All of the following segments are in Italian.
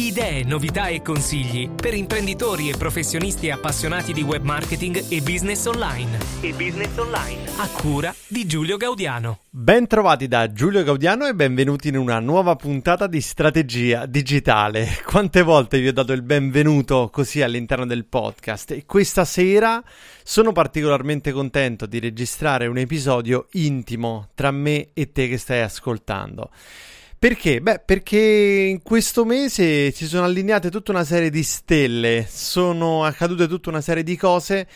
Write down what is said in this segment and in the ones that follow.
Idee, novità e consigli per imprenditori e professionisti appassionati di web marketing e business online. E business online. A cura di Giulio Gaudiano. Ben trovati da Giulio Gaudiano e benvenuti in una nuova puntata di strategia digitale. Quante volte vi ho dato il benvenuto così all'interno del podcast e questa sera sono particolarmente contento di registrare un episodio intimo tra me e te che stai ascoltando. Perché? Beh, perché in questo mese si sono allineate tutta una serie di stelle, sono accadute tutta una serie di cose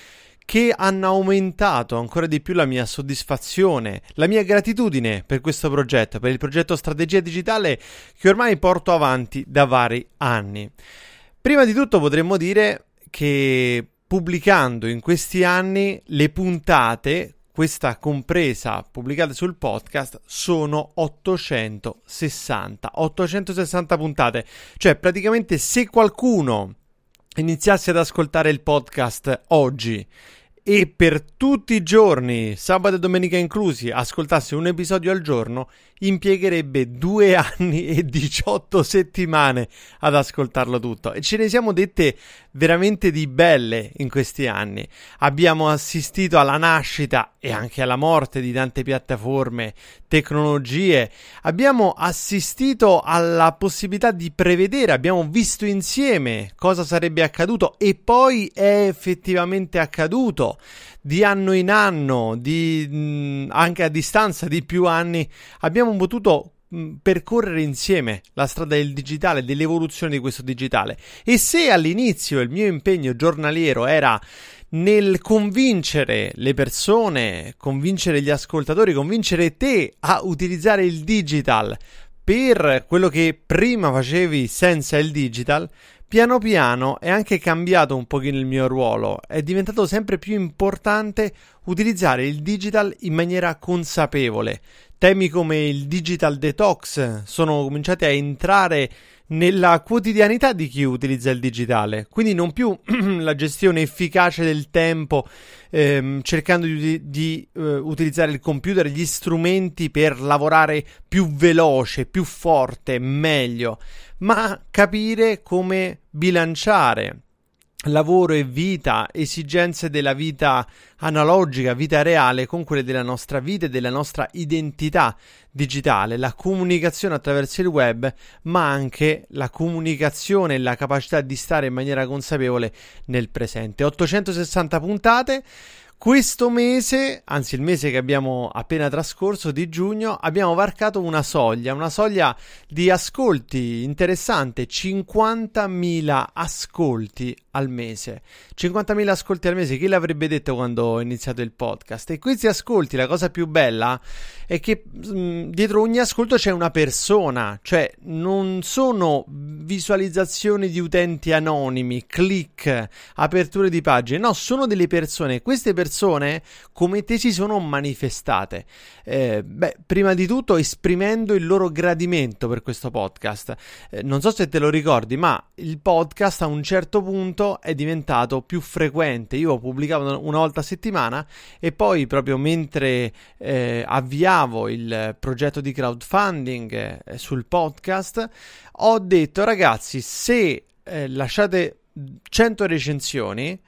che hanno aumentato ancora di più la mia soddisfazione, la mia gratitudine per questo progetto, per il progetto Strategia Digitale che ormai porto avanti da vari anni. Prima di tutto potremmo dire che pubblicando in questi anni le puntate questa compresa pubblicata sul podcast sono 860 860 puntate. Cioè praticamente se qualcuno iniziasse ad ascoltare il podcast oggi e per tutti i giorni, sabato e domenica inclusi, ascoltasse un episodio al giorno, impiegherebbe due anni e 18 settimane ad ascoltarlo tutto. E ce ne siamo dette veramente di belle in questi anni. Abbiamo assistito alla nascita e anche alla morte di tante piattaforme, tecnologie. Abbiamo assistito alla possibilità di prevedere, abbiamo visto insieme cosa sarebbe accaduto e poi è effettivamente accaduto di anno in anno, di, anche a distanza di più anni, abbiamo potuto percorrere insieme la strada del digitale, dell'evoluzione di questo digitale. E se all'inizio il mio impegno giornaliero era nel convincere le persone, convincere gli ascoltatori, convincere te a utilizzare il digital per quello che prima facevi senza il digital, piano piano è anche cambiato un pochino il mio ruolo, è diventato sempre più importante utilizzare il digital in maniera consapevole. Temi come il digital detox sono cominciati a entrare nella quotidianità di chi utilizza il digitale, quindi non più la gestione efficace del tempo, ehm, cercando di, di uh, utilizzare il computer, gli strumenti per lavorare più veloce, più forte, meglio, ma capire come bilanciare lavoro e vita, esigenze della vita analogica, vita reale, con quelle della nostra vita e della nostra identità digitale, la comunicazione attraverso il web, ma anche la comunicazione e la capacità di stare in maniera consapevole nel presente. 860 puntate. Questo mese, anzi il mese che abbiamo appena trascorso di giugno, abbiamo varcato una soglia, una soglia di ascolti interessante, 50.000 ascolti al mese. 50.000 ascolti al mese, chi l'avrebbe detto quando ho iniziato il podcast? E questi ascolti, la cosa più bella è che mh, dietro ogni ascolto c'è una persona, cioè non sono visualizzazioni di utenti anonimi, click, aperture di pagine, no, sono delle persone. Queste persone come te si sono manifestate. Eh, beh, prima di tutto esprimendo il loro gradimento per questo podcast. Eh, non so se te lo ricordi, ma il podcast a un certo punto è diventato più frequente. Io pubblicavo una volta a settimana e poi proprio mentre eh, avviavo il progetto di crowdfunding eh, sul podcast ho detto ragazzi se eh, lasciate 100 recensioni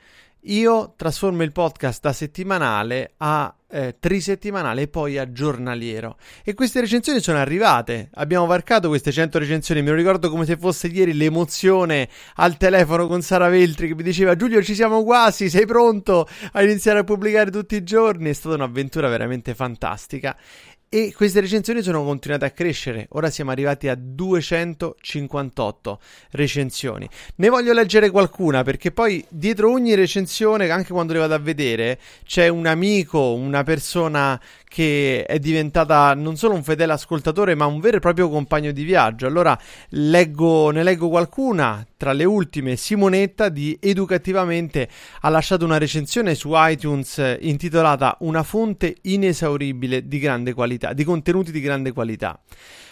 io trasformo il podcast da settimanale a eh, trisettimanale e poi a giornaliero. E queste recensioni sono arrivate. Abbiamo varcato queste 100 recensioni. Me lo ricordo come se fosse ieri l'emozione al telefono con Sara Veltri che mi diceva: Giulio, ci siamo quasi, sei pronto a iniziare a pubblicare tutti i giorni. È stata un'avventura veramente fantastica. E queste recensioni sono continuate a crescere, ora siamo arrivati a 258 recensioni. Ne voglio leggere qualcuna perché poi dietro ogni recensione, anche quando le vado a vedere, c'è un amico, una persona che è diventata non solo un fedele ascoltatore, ma un vero e proprio compagno di viaggio. Allora leggo, ne leggo qualcuna. Tra le ultime, Simonetta di Educativamente ha lasciato una recensione su iTunes intitolata Una fonte inesauribile di grande qualità, di contenuti di grande qualità.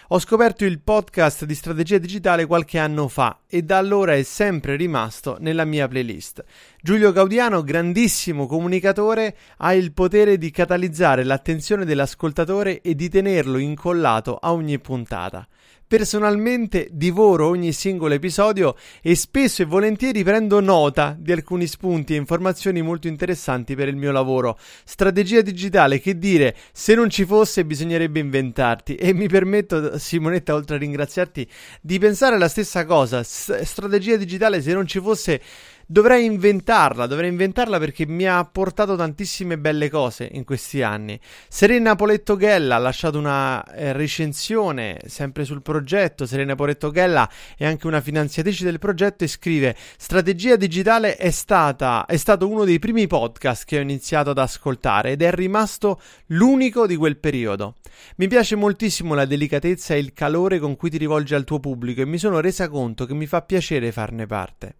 Ho scoperto il podcast di strategia digitale qualche anno fa e da allora è sempre rimasto nella mia playlist. Giulio Gaudiano, grandissimo comunicatore, ha il potere di catalizzare l'attenzione dell'ascoltatore e di tenerlo incollato a ogni puntata. Personalmente divoro ogni singolo episodio e spesso e volentieri prendo nota di alcuni spunti e informazioni molto interessanti per il mio lavoro. Strategia digitale, che dire, se non ci fosse bisognerebbe inventarti e mi permetto, Simonetta, oltre a ringraziarti, di pensare la stessa cosa. S- strategia digitale, se non ci fosse dovrei inventarla, dovrei inventarla perché mi ha portato tantissime belle cose in questi anni. Serena Poletto Ghella ha lasciato una eh, recensione sempre sul progetto. Serena Poletto Ghella è anche una finanziatrice del progetto e scrive: Strategia digitale è, stata, è stato uno dei primi podcast che ho iniziato ad ascoltare ed è rimasto l'unico di quel periodo. Mi piace moltissimo la delicatezza e il calore con cui ti rivolgi al tuo pubblico e mi sono resa conto che mi fa piacere farne parte.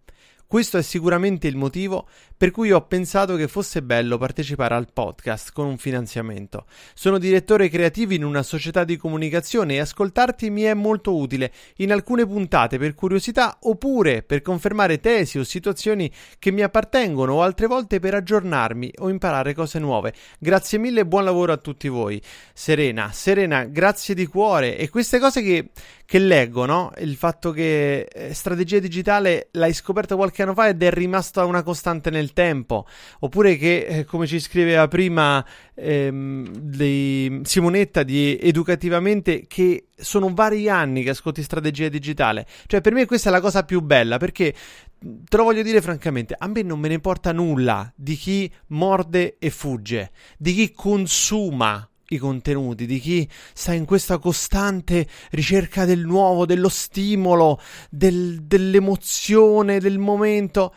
Questo è sicuramente il motivo per cui ho pensato che fosse bello partecipare al podcast con un finanziamento. Sono direttore creativo in una società di comunicazione e ascoltarti mi è molto utile in alcune puntate per curiosità oppure per confermare tesi o situazioni che mi appartengono o altre volte per aggiornarmi o imparare cose nuove. Grazie mille e buon lavoro a tutti voi. Serena, Serena, grazie di cuore e queste cose che, che leggo, no? Il fatto che eh, strategia digitale l'hai scoperta qualche anno fa ed è rimasta una costante nel tempo, oppure che, eh, come ci scriveva prima ehm, di Simonetta di Educativamente, che sono vari anni che ascolti strategia digitale. Cioè, per me questa è la cosa più bella, perché te lo voglio dire francamente, a me non me ne importa nulla di chi morde e fugge, di chi consuma i contenuti, di chi sta in questa costante ricerca del nuovo, dello stimolo, del, dell'emozione, del momento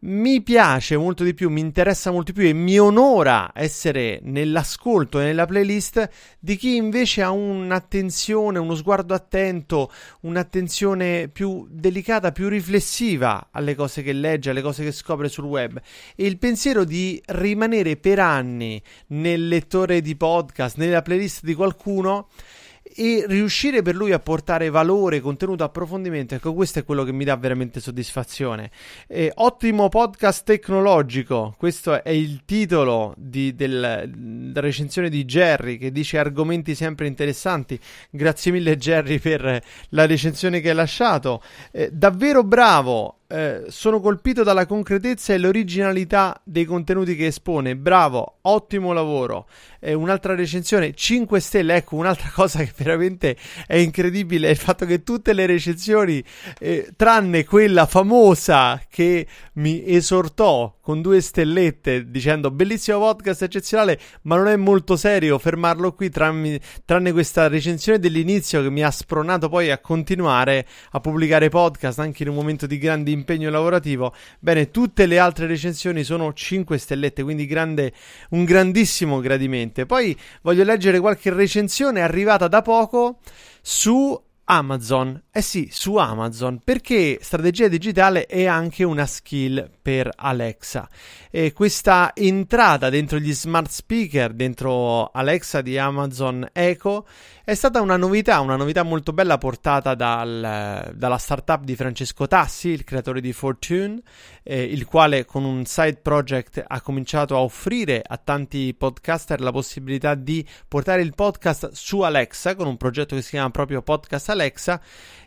mi piace molto di più, mi interessa molto di più e mi onora essere nell'ascolto e nella playlist di chi invece ha un'attenzione, uno sguardo attento, un'attenzione più delicata, più riflessiva alle cose che legge, alle cose che scopre sul web. E il pensiero di rimanere per anni nel lettore di podcast, nella playlist di qualcuno e riuscire per lui a portare valore, contenuto, approfondimento, ecco questo è quello che mi dà veramente soddisfazione. Eh, ottimo podcast tecnologico, questo è il titolo di, del, della recensione di Jerry che dice argomenti sempre interessanti. Grazie mille Jerry per la recensione che hai lasciato. Eh, davvero bravo, eh, sono colpito dalla concretezza e l'originalità dei contenuti che espone. Bravo, ottimo lavoro. Eh, un'altra recensione, 5 stelle. Ecco, un'altra cosa che veramente è incredibile è il fatto che tutte le recensioni, eh, tranne quella famosa che mi esortò con due stellette dicendo bellissimo podcast eccezionale, ma non è molto serio fermarlo qui tranne, tranne questa recensione dell'inizio che mi ha spronato poi a continuare a pubblicare podcast anche in un momento di grande impegno lavorativo. Bene, tutte le altre recensioni sono 5 stellette, quindi grande, un grandissimo gradimento. Poi voglio leggere qualche recensione arrivata da poco su Amazon. Eh sì, su Amazon, perché strategia digitale è anche una skill per Alexa. E questa entrata dentro gli smart speaker, dentro Alexa di Amazon Echo, è stata una novità, una novità molto bella portata dal, dalla startup di Francesco Tassi, il creatore di Fortune, eh, il quale con un side project ha cominciato a offrire a tanti podcaster la possibilità di portare il podcast su Alexa con un progetto che si chiama proprio Podcast Alexa.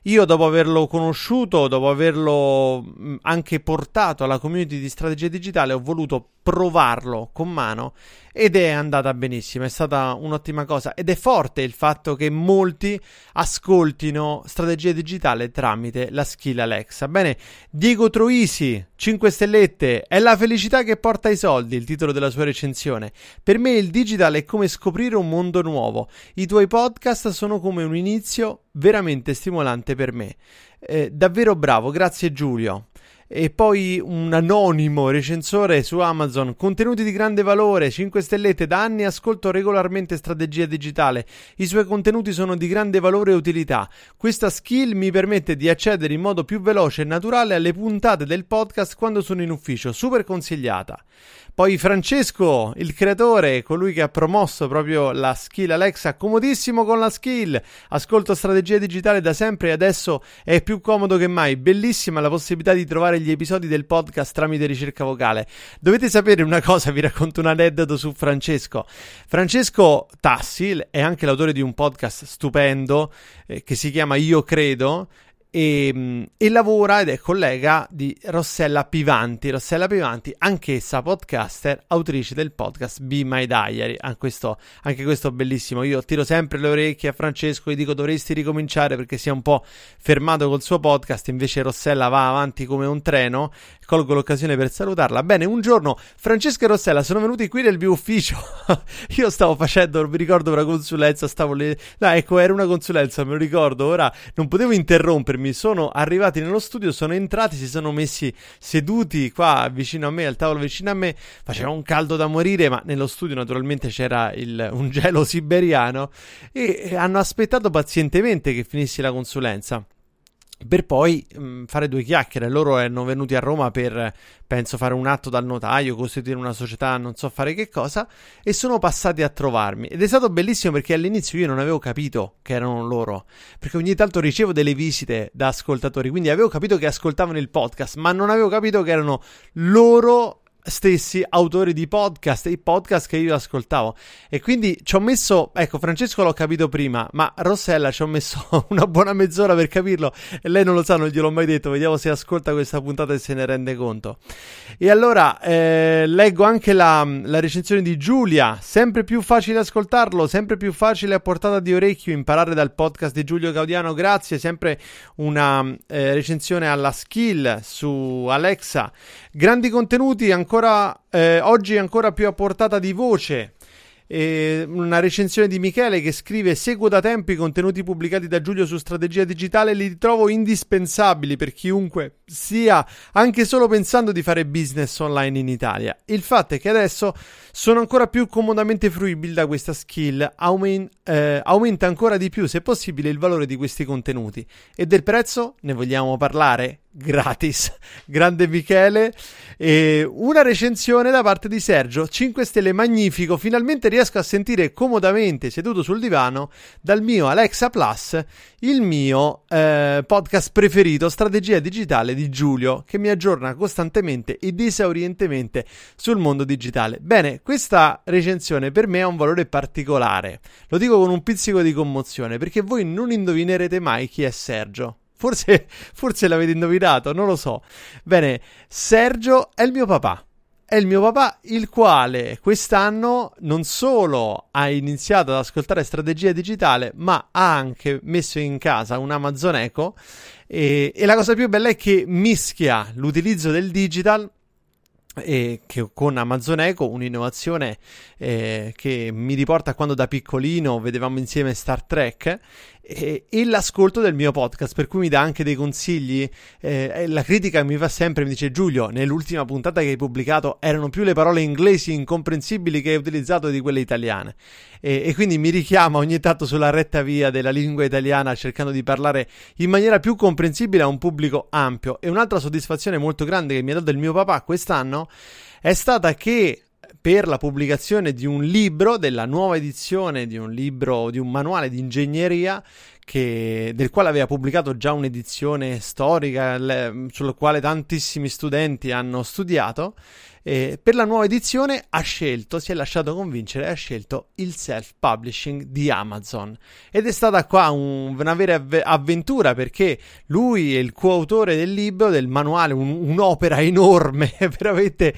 Io dopo averlo conosciuto, dopo averlo anche portato alla community di strategia digitale, ho voluto provarlo con mano ed è andata benissimo, è stata un'ottima cosa ed è forte il fatto che molti ascoltino strategia digitale tramite la skill Alexa. Bene, Diego Troisi, 5 stellette, è la felicità che porta i soldi, il titolo della sua recensione. Per me il digital è come scoprire un mondo nuovo. I tuoi podcast sono come un inizio veramente stimolante per me. Eh, davvero bravo, grazie Giulio e poi un anonimo recensore su Amazon, contenuti di grande valore, 5 stellette, da anni ascolto regolarmente strategia digitale, i suoi contenuti sono di grande valore e utilità, questa skill mi permette di accedere in modo più veloce e naturale alle puntate del podcast quando sono in ufficio, super consigliata. Poi Francesco, il creatore, colui che ha promosso proprio la skill Alexa, comodissimo con la skill. Ascolto strategia digitale da sempre e adesso è più comodo che mai. Bellissima la possibilità di trovare gli episodi del podcast tramite ricerca vocale. Dovete sapere una cosa, vi racconto un aneddoto su Francesco. Francesco Tassi è anche l'autore di un podcast stupendo eh, che si chiama Io Credo e, ehm, e, lavora ed è collega di Rossella Pivanti. Rossella Pivanti, anch'essa podcaster, autrice del podcast Be My Diary. Anche questo, anche questo bellissimo. Io tiro sempre le orecchie a Francesco e dico dovresti ricominciare perché si è un po' fermato col suo podcast. Invece Rossella va avanti come un treno. Colgo l'occasione per salutarla. Bene, un giorno Francesco e Rossella sono venuti qui nel mio ufficio. Io stavo facendo, non mi ricordo, una consulenza. Stavo lì. No, ecco, era una consulenza, me lo ricordo. Ora non potevo interrompermi fermi, sono arrivati nello studio, sono entrati, si sono messi seduti qua vicino a me, al tavolo vicino a me, faceva un caldo da morire, ma nello studio naturalmente c'era il, un gelo siberiano e hanno aspettato pazientemente che finissi la consulenza per poi mh, mm, fare due chiacchiere. Loro erano venuti a Roma per, penso, fare un atto dal notaio, costituire una società, non so fare che cosa, e sono passati a trovarmi. Ed è stato bellissimo perché all'inizio io non avevo capito che erano loro, perché ogni tanto ricevo delle visite da ascoltatori, quindi avevo capito che ascoltavano il podcast, ma non avevo capito che erano loro stessi autori di podcast, i podcast che io ascoltavo. E quindi ci ho messo, ecco, Francesco l'ho capito prima, ma Rossella ci ho messo una buona mezz'ora per capirlo e lei non lo sa, non gliel'ho mai detto. Vediamo se ascolta questa puntata e se ne rende conto. E allora eh, leggo anche la, la, recensione di Giulia. Sempre più facile ascoltarlo, sempre più facile a portata di orecchio imparare dal podcast di Giulio Gaudiano. Grazie, sempre una eh, recensione alla skill su Alexa. Grandi contenuti ancora ancora, eh, oggi ancora più a portata di voce. E una recensione di Michele che scrive: Seguo da tempo i contenuti pubblicati da Giulio su strategia digitale, li trovo indispensabili per chiunque stia anche solo pensando di fare business online in Italia. Il fatto è che adesso sono ancora più comodamente fruibili da questa skill, Aumen- eh, aumenta ancora di più, se possibile, il valore di questi contenuti. E del prezzo ne vogliamo parlare? gratis. Grande Michele. E una recensione da parte di Sergio. 5 stelle magnifico. Finalmente riesco a sentire comodamente seduto sul divano dal mio Alexa Plus il mio eh, podcast preferito, Strategia Digitale di Giulio, che mi aggiorna costantemente ed esaurientemente sul mondo digitale. Bene, questa recensione per me ha un valore particolare. Lo dico con un pizzico di commozione perché voi non indovinerete mai chi è Sergio. Forse, forse l'avete indovinato, non lo so. Bene, Sergio è il mio papà. È il mio papà, il quale quest'anno non solo ha iniziato ad ascoltare strategia digitale, ma ha anche messo in casa un Amazon Echo. E, e la cosa più bella è che mischia l'utilizzo del digital e che con Amazon Echo, un'innovazione eh, che mi riporta quando da piccolino vedevamo insieme Star Trek e, e, l'ascolto del mio podcast, per cui mi dà anche dei consigli. Eh, la critica mi fa sempre, mi dice Giulio, nell'ultima puntata che hai pubblicato erano più le parole inglesi incomprensibili che hai utilizzato di quelle italiane. E, e quindi mi richiama ogni tanto sulla retta via della lingua italiana cercando di parlare in maniera più comprensibile a un pubblico ampio. E un'altra soddisfazione molto grande che mi ha dato il mio papà quest'anno è stata che per la pubblicazione di un libro, della nuova edizione di un libro, di un manuale di ingegneria che, del quale aveva pubblicato già un'edizione storica le, sulla quale tantissimi studenti hanno studiato eh, per la nuova edizione ha scelto, si è lasciato convincere, ha scelto il self-publishing di Amazon. Ed è stata qua un, una vera avve- avventura perché lui è il coautore del libro, del manuale, un, un'opera enorme, veramente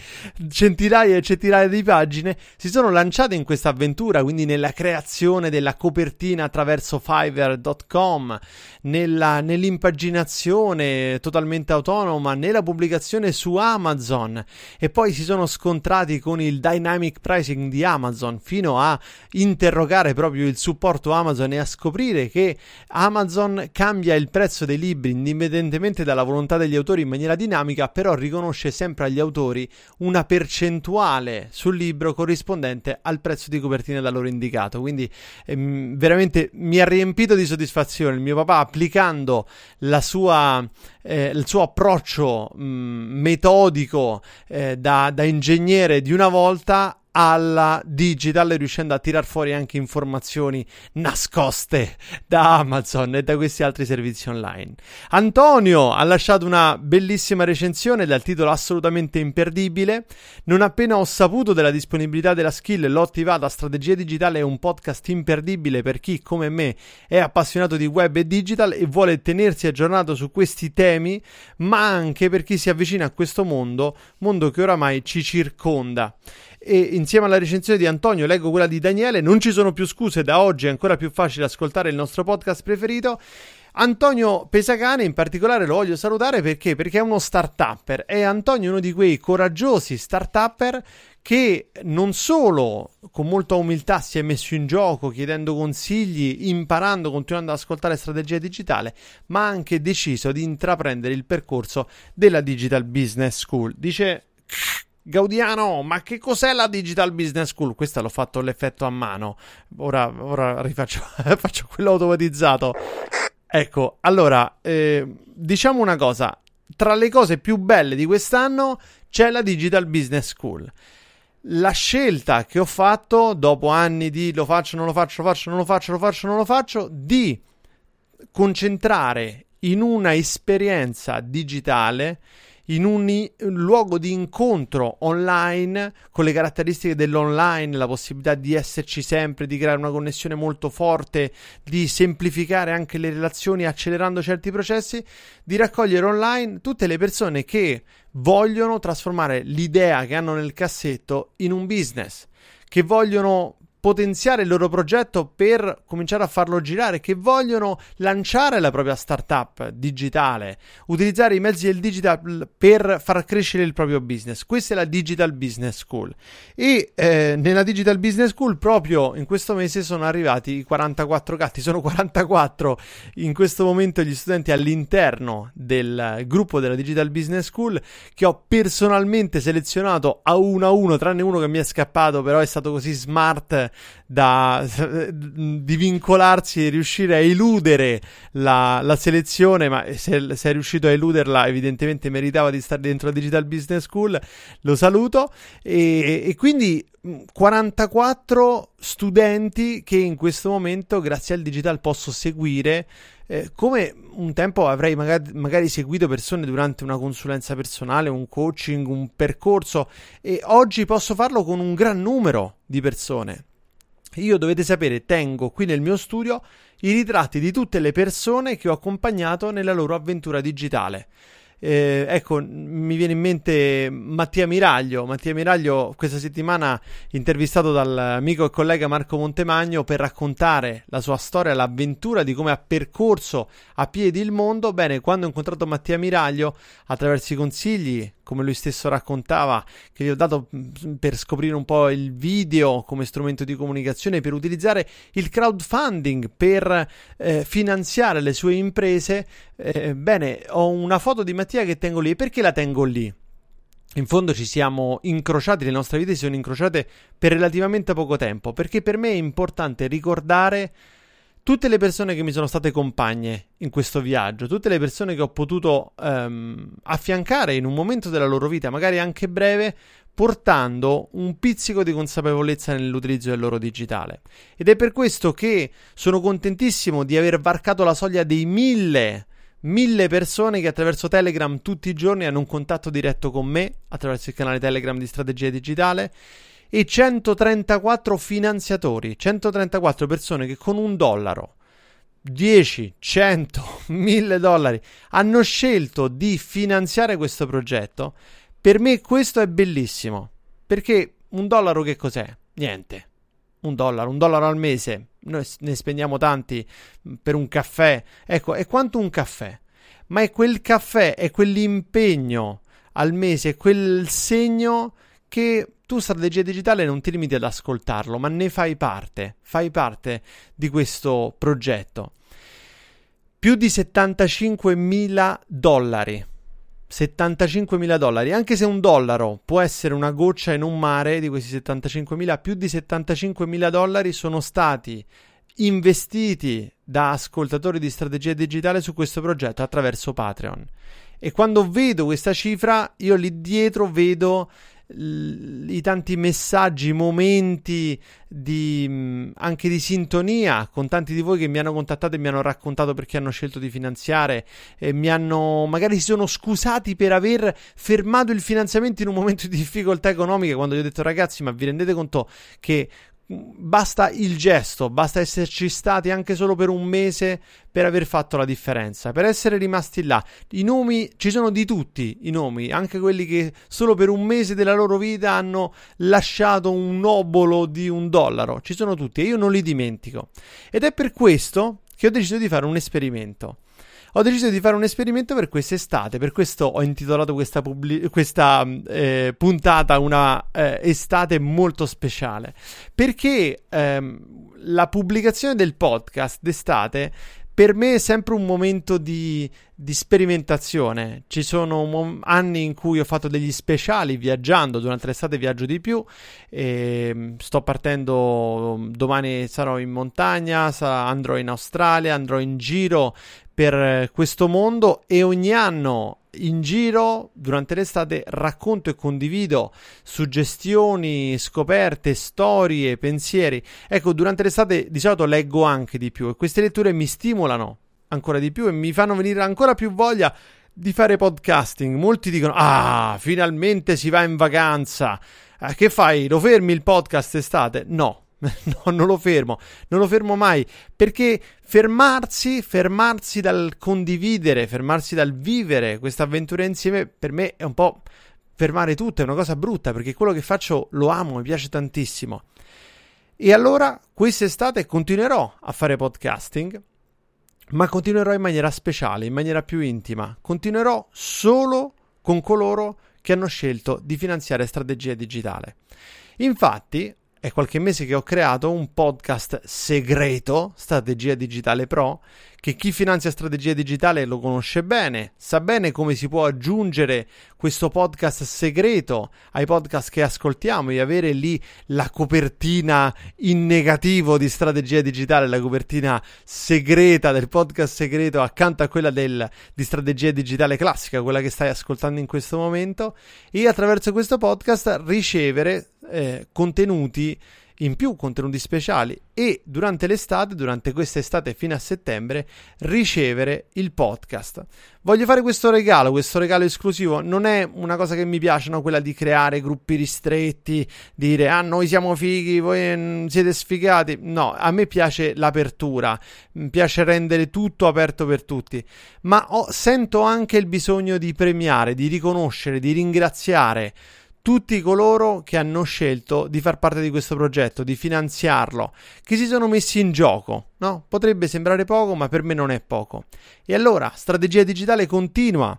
centinaia e centinaia di pagine, si sono lanciate in questa avventura, quindi nella creazione della copertina attraverso Fiverr.com, nella, nell'impaginazione totalmente autonoma, nella pubblicazione su Amazon e poi si sono scontrati con il dynamic pricing di Amazon fino a interrogare proprio il supporto Amazon e a scoprire che Amazon cambia il prezzo dei libri indipendentemente dalla volontà degli autori in maniera dinamica, però riconosce sempre agli autori una percentuale sul libro corrispondente al prezzo di copertina da loro indicato. Quindi ehm, veramente mi ha riempito di soddisfazione il mio papà applicando la sua eh, il suo approccio mh, metodico eh, da, da ingegnere di una volta alla digital riuscendo a tirar fuori anche informazioni nascoste da Amazon e da questi altri servizi online. Antonio ha lasciato una bellissima recensione dal titolo assolutamente imperdibile. Non appena ho saputo della disponibilità della skill l'ho attivata. Strategia digitale è un podcast imperdibile per chi come me è appassionato di web e digital e vuole tenersi aggiornato su questi temi, ma anche per chi si avvicina a questo mondo, mondo che oramai ci circonda e insieme alla recensione di Antonio leggo quella di Daniele. Non ci sono più scuse, da oggi è ancora più facile ascoltare il nostro podcast preferito. Antonio Pesacane in particolare lo voglio salutare perché? Perché è uno start-upper. È Antonio uno di quei coraggiosi start-upper che non solo con molta umiltà si è messo in gioco chiedendo consigli, imparando, continuando ad ascoltare strategia digitale, ma ha anche deciso di intraprendere il percorso della Digital Business School. Dice Gaudiano, ma che cos'è la Digital Business School? Questa l'ho fatto l'effetto a mano. Ora, ora rifaccio faccio quello automatizzato. Ecco, allora, eh, diciamo una cosa. Tra le cose più belle di quest'anno c'è la Digital Business School. La scelta che ho fatto dopo anni di lo faccio, non lo faccio, lo faccio, non lo faccio, lo faccio, non lo faccio, di concentrare in una esperienza digitale in un luogo di incontro online con le caratteristiche dell'online, la possibilità di esserci sempre, di creare una connessione molto forte, di semplificare anche le relazioni accelerando certi processi, di raccogliere online tutte le persone che vogliono trasformare l'idea che hanno nel cassetto in un business, che vogliono potenziare il loro progetto per cominciare a farlo girare, che vogliono lanciare la propria startup digitale, utilizzare i mezzi del digital per far crescere il proprio business. Questa è la Digital Business School. E eh, nella Digital Business School proprio in questo mese sono arrivati i 44 gatti, sono 44 in questo momento gli studenti all'interno del gruppo della Digital Business School che ho personalmente selezionato a uno a uno, tranne uno che mi è scappato, però è stato così smart da, di vincolarsi e riuscire a eludere la, la selezione, ma se, se, è riuscito a eluderla evidentemente meritava di stare dentro la Digital Business School, lo saluto e, e quindi 44 studenti che in questo momento grazie al digital posso seguire eh, come un tempo avrei magari, magari, seguito persone durante una consulenza personale, un coaching, un percorso e oggi posso farlo con un gran numero di persone. Io dovete sapere, tengo qui nel mio studio i ritratti di tutte le persone che ho accompagnato nella loro avventura digitale. Eh, ecco, mi viene in mente Mattia Miraglio. Mattia Miraglio questa settimana intervistato dall'amico e collega Marco Montemagno per raccontare la sua storia, l'avventura di come ha percorso a piedi il mondo. Bene, quando ho incontrato Mattia Miraglio, attraverso i consigli come lui stesso raccontava, che gli ho dato mm, per scoprire un po' il video come strumento di comunicazione, per utilizzare il crowdfunding per eh, finanziare le sue imprese. Eh, bene, ho una foto di Mattia che tengo lì. Perché la tengo lì? in fondo ci siamo incrociati, le nostre vite si sono incrociate per relativamente poco tempo, perché per me è importante ricordare tutte le persone che mi sono state compagne in questo viaggio, tutte le persone che ho potuto um, affiancare in un momento della loro vita, magari anche breve, portando un pizzico di consapevolezza nell'utilizzo del loro digitale. Ed è per questo che sono contentissimo di aver varcato la soglia dei mille mille persone che attraverso Telegram tutti i giorni hanno un contatto diretto con me attraverso il canale Telegram di Strategia Digitale e 134 finanziatori, 134 persone che con un dollaro, 10, 100, 1000 dollari hanno scelto di finanziare questo progetto. Per me questo è bellissimo, perché un dollaro che cos'è? Niente. Un dollaro, un dollaro al mese. Noi ne spendiamo tanti per un caffè. Ecco, è quanto un caffè. Ma è quel caffè, è quell'impegno al mese, è quel segno che tu strategia digitale non ti limiti ad ascoltarlo, ma ne fai parte, fai parte di questo progetto. Più di 75.000 dollari. 75.000 dollari, anche se un dollaro può essere una goccia in un mare di questi 75.000, più di 75.000 dollari sono stati investiti da ascoltatori di strategia digitale su questo progetto attraverso Patreon. E quando vedo questa cifra, io lì dietro vedo i tanti messaggi, momenti di, mm, anche di sintonia con tanti di voi che mi hanno contattato e mi hanno raccontato perché hanno scelto di finanziare e mi hanno magari si sono scusati per aver fermato il finanziamento in un momento di difficoltà economica quando gli ho detto ragazzi ma vi rendete conto che basta il gesto, basta esserci stati anche solo per un mese per aver fatto la differenza, per essere rimasti là. I nomi ci sono di tutti, i nomi, anche quelli che solo per un mese della loro vita hanno lasciato un obolo di un dollaro, ci sono tutti e io non li dimentico. Ed è per questo che ho deciso di fare un esperimento ho deciso di fare un esperimento per quest'estate, per questo ho intitolato questa, pubblic- questa eh, puntata una eh, estate molto speciale, perché ehm, la pubblicazione del podcast d'estate per me è sempre un momento di, di sperimentazione. Ci sono mo- anni in cui ho fatto degli speciali viaggiando, durante l'estate viaggio di più. E sto partendo domani sarò in montagna, andrò in Australia, andrò in giro per questo mondo e ogni anno in giro durante l'estate racconto e condivido suggestioni, scoperte, storie, pensieri. Ecco, durante l'estate di solito leggo anche di più e queste letture mi stimolano ancora di più e mi fanno venire ancora più voglia di fare podcasting. Molti dicono: "Ah, finalmente si va in vacanza". Eh, che fai? Lo fermi il podcast estate? No, no, non lo fermo, non lo fermo mai, perché fermarsi, fermarsi dal condividere, fermarsi dal vivere questa avventura insieme, per me è un po' fermare tutto, è una cosa brutta, perché quello che faccio lo amo, mi piace tantissimo. E allora quest'estate continuerò a fare podcasting, ma continuerò in maniera speciale, in maniera più intima. Continuerò solo con coloro che hanno scelto di finanziare strategia digitale. Infatti, è qualche mese che ho creato un podcast segreto, Strategia Digitale Pro, che chi finanzia strategia digitale lo conosce bene, sa bene come si può aggiungere questo podcast segreto ai podcast che ascoltiamo e avere lì la copertina in negativo di strategia digitale, la copertina segreta del podcast segreto accanto a quella del, di strategia digitale classica, quella che stai ascoltando in questo momento, e attraverso questo podcast ricevere eh, contenuti in più contenuti speciali e durante l'estate, durante quest'estate fino a settembre, ricevere il podcast. Voglio fare questo regalo, questo regalo esclusivo. Non è una cosa che mi piace, no? quella di creare gruppi ristretti, dire ah, noi siamo fighi, voi siete sfigati. No, a me piace l'apertura, mi piace rendere tutto aperto per tutti, ma ho, sento anche il bisogno di premiare, di riconoscere, di ringraziare tutti coloro che hanno scelto di far parte di questo progetto, di finanziarlo, che si sono messi in gioco. No? Potrebbe sembrare poco, ma per me non è poco. E allora, Strategia Digitale continua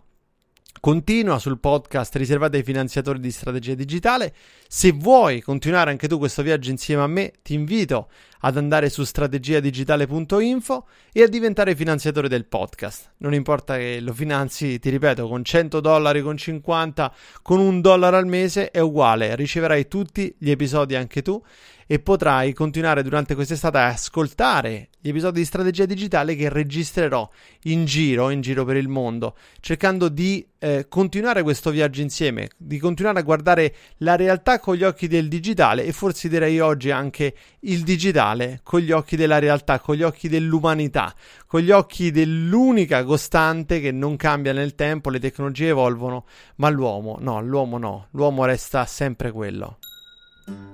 continua sul podcast riservato ai finanziatori di strategia digitale. Se vuoi continuare anche tu questo viaggio insieme a me, ti invito ad andare su strategiadigitale.info e a diventare finanziatore del podcast. Non importa che lo finanzi, ti ripeto, con 100 dollari, con 50, con un dollaro al mese, è uguale, riceverai tutti gli episodi anche tu e potrai continuare durante quest'estate a ascoltare gli episodi di strategia digitale che registrerò in giro, in giro per il mondo, cercando di eh, continuare questo viaggio insieme, di continuare a guardare la realtà con gli occhi del digitale e forse direi oggi anche il digitale con gli occhi della realtà, con gli occhi dell'umanità, con gli occhi dell'unica costante che non cambia nel tempo, le tecnologie evolvono, ma l'uomo no, l'uomo no, l'uomo resta sempre quello.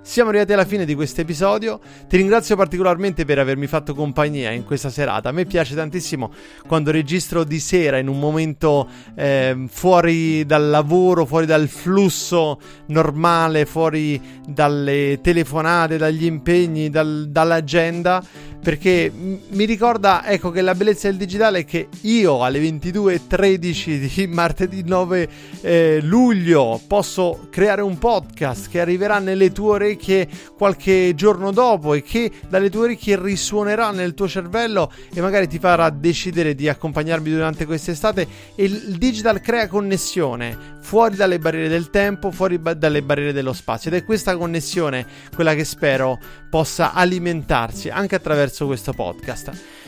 Siamo arrivati alla fine di questo episodio. Ti ringrazio particolarmente per avermi fatto compagnia in questa serata. A me piace tantissimo quando registro di sera in un momento eh, fuori dal lavoro, fuori dal flusso normale, fuori dalle telefonate, dagli impegni, dal, dall'agenda perché mi ricorda ecco che la bellezza del digitale è che io alle 22.13 di martedì 9 eh, luglio posso creare un podcast che arriverà nelle tue orecchie qualche giorno dopo e che dalle tue orecchie risuonerà nel tuo cervello e magari ti farà decidere di accompagnarmi durante quest'estate. E il digital crea connessione fuori dalle barriere del tempo, fuori ba- dalle barriere dello spazio. Ed è questa connessione quella che spero possa alimentarsi anche attraverso questo podcast.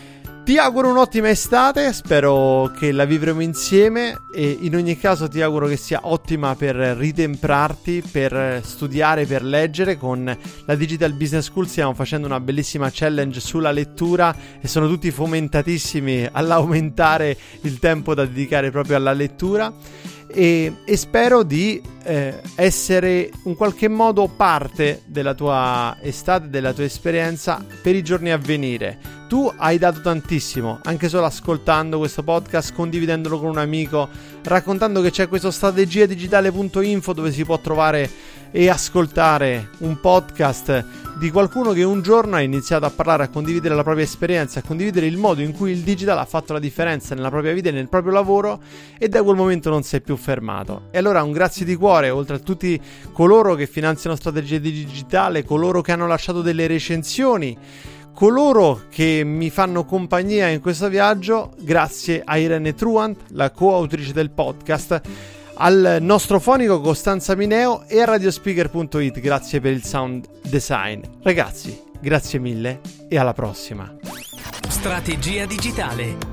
Ti auguro un'ottima estate, spero che la vivremo insieme e in ogni caso ti auguro che sia ottima per ritemprarti, per studiare, per leggere. Con la Digital Business School stiamo facendo una bellissima challenge sulla lettura e sono tutti fomentatissimi all'aumentare il tempo da dedicare proprio alla lettura e, e spero di eh, essere in qualche modo parte della tua estate, della tua esperienza per i giorni a venire. Tu hai dato tantissimo, anche solo ascoltando questo podcast, condividendolo con un amico, raccontando che c'è questo strategiadigitale.info dove si può trovare e ascoltare un podcast di qualcuno che un giorno ha iniziato a parlare, a condividere la propria esperienza, a condividere il modo in cui il digital ha fatto la differenza nella propria vita e nel proprio lavoro e da quel momento non si è più fermato. E allora un grazie di cuore, oltre a tutti coloro che finanziano strategie digitale, coloro che hanno lasciato delle recensioni coloro che mi fanno compagnia in questo viaggio, grazie a Irene Truant, la co-autrice del podcast al nostro fonico Costanza Mineo e a radiospeaker.it. Grazie per il sound design. Ragazzi, grazie mille e alla prossima. Strategia digitale.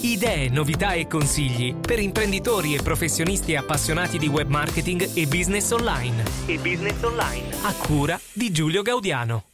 Idee, novità e consigli per imprenditori e professionisti appassionati di web marketing e business online. E business online. A cura di Giulio Gaudiano.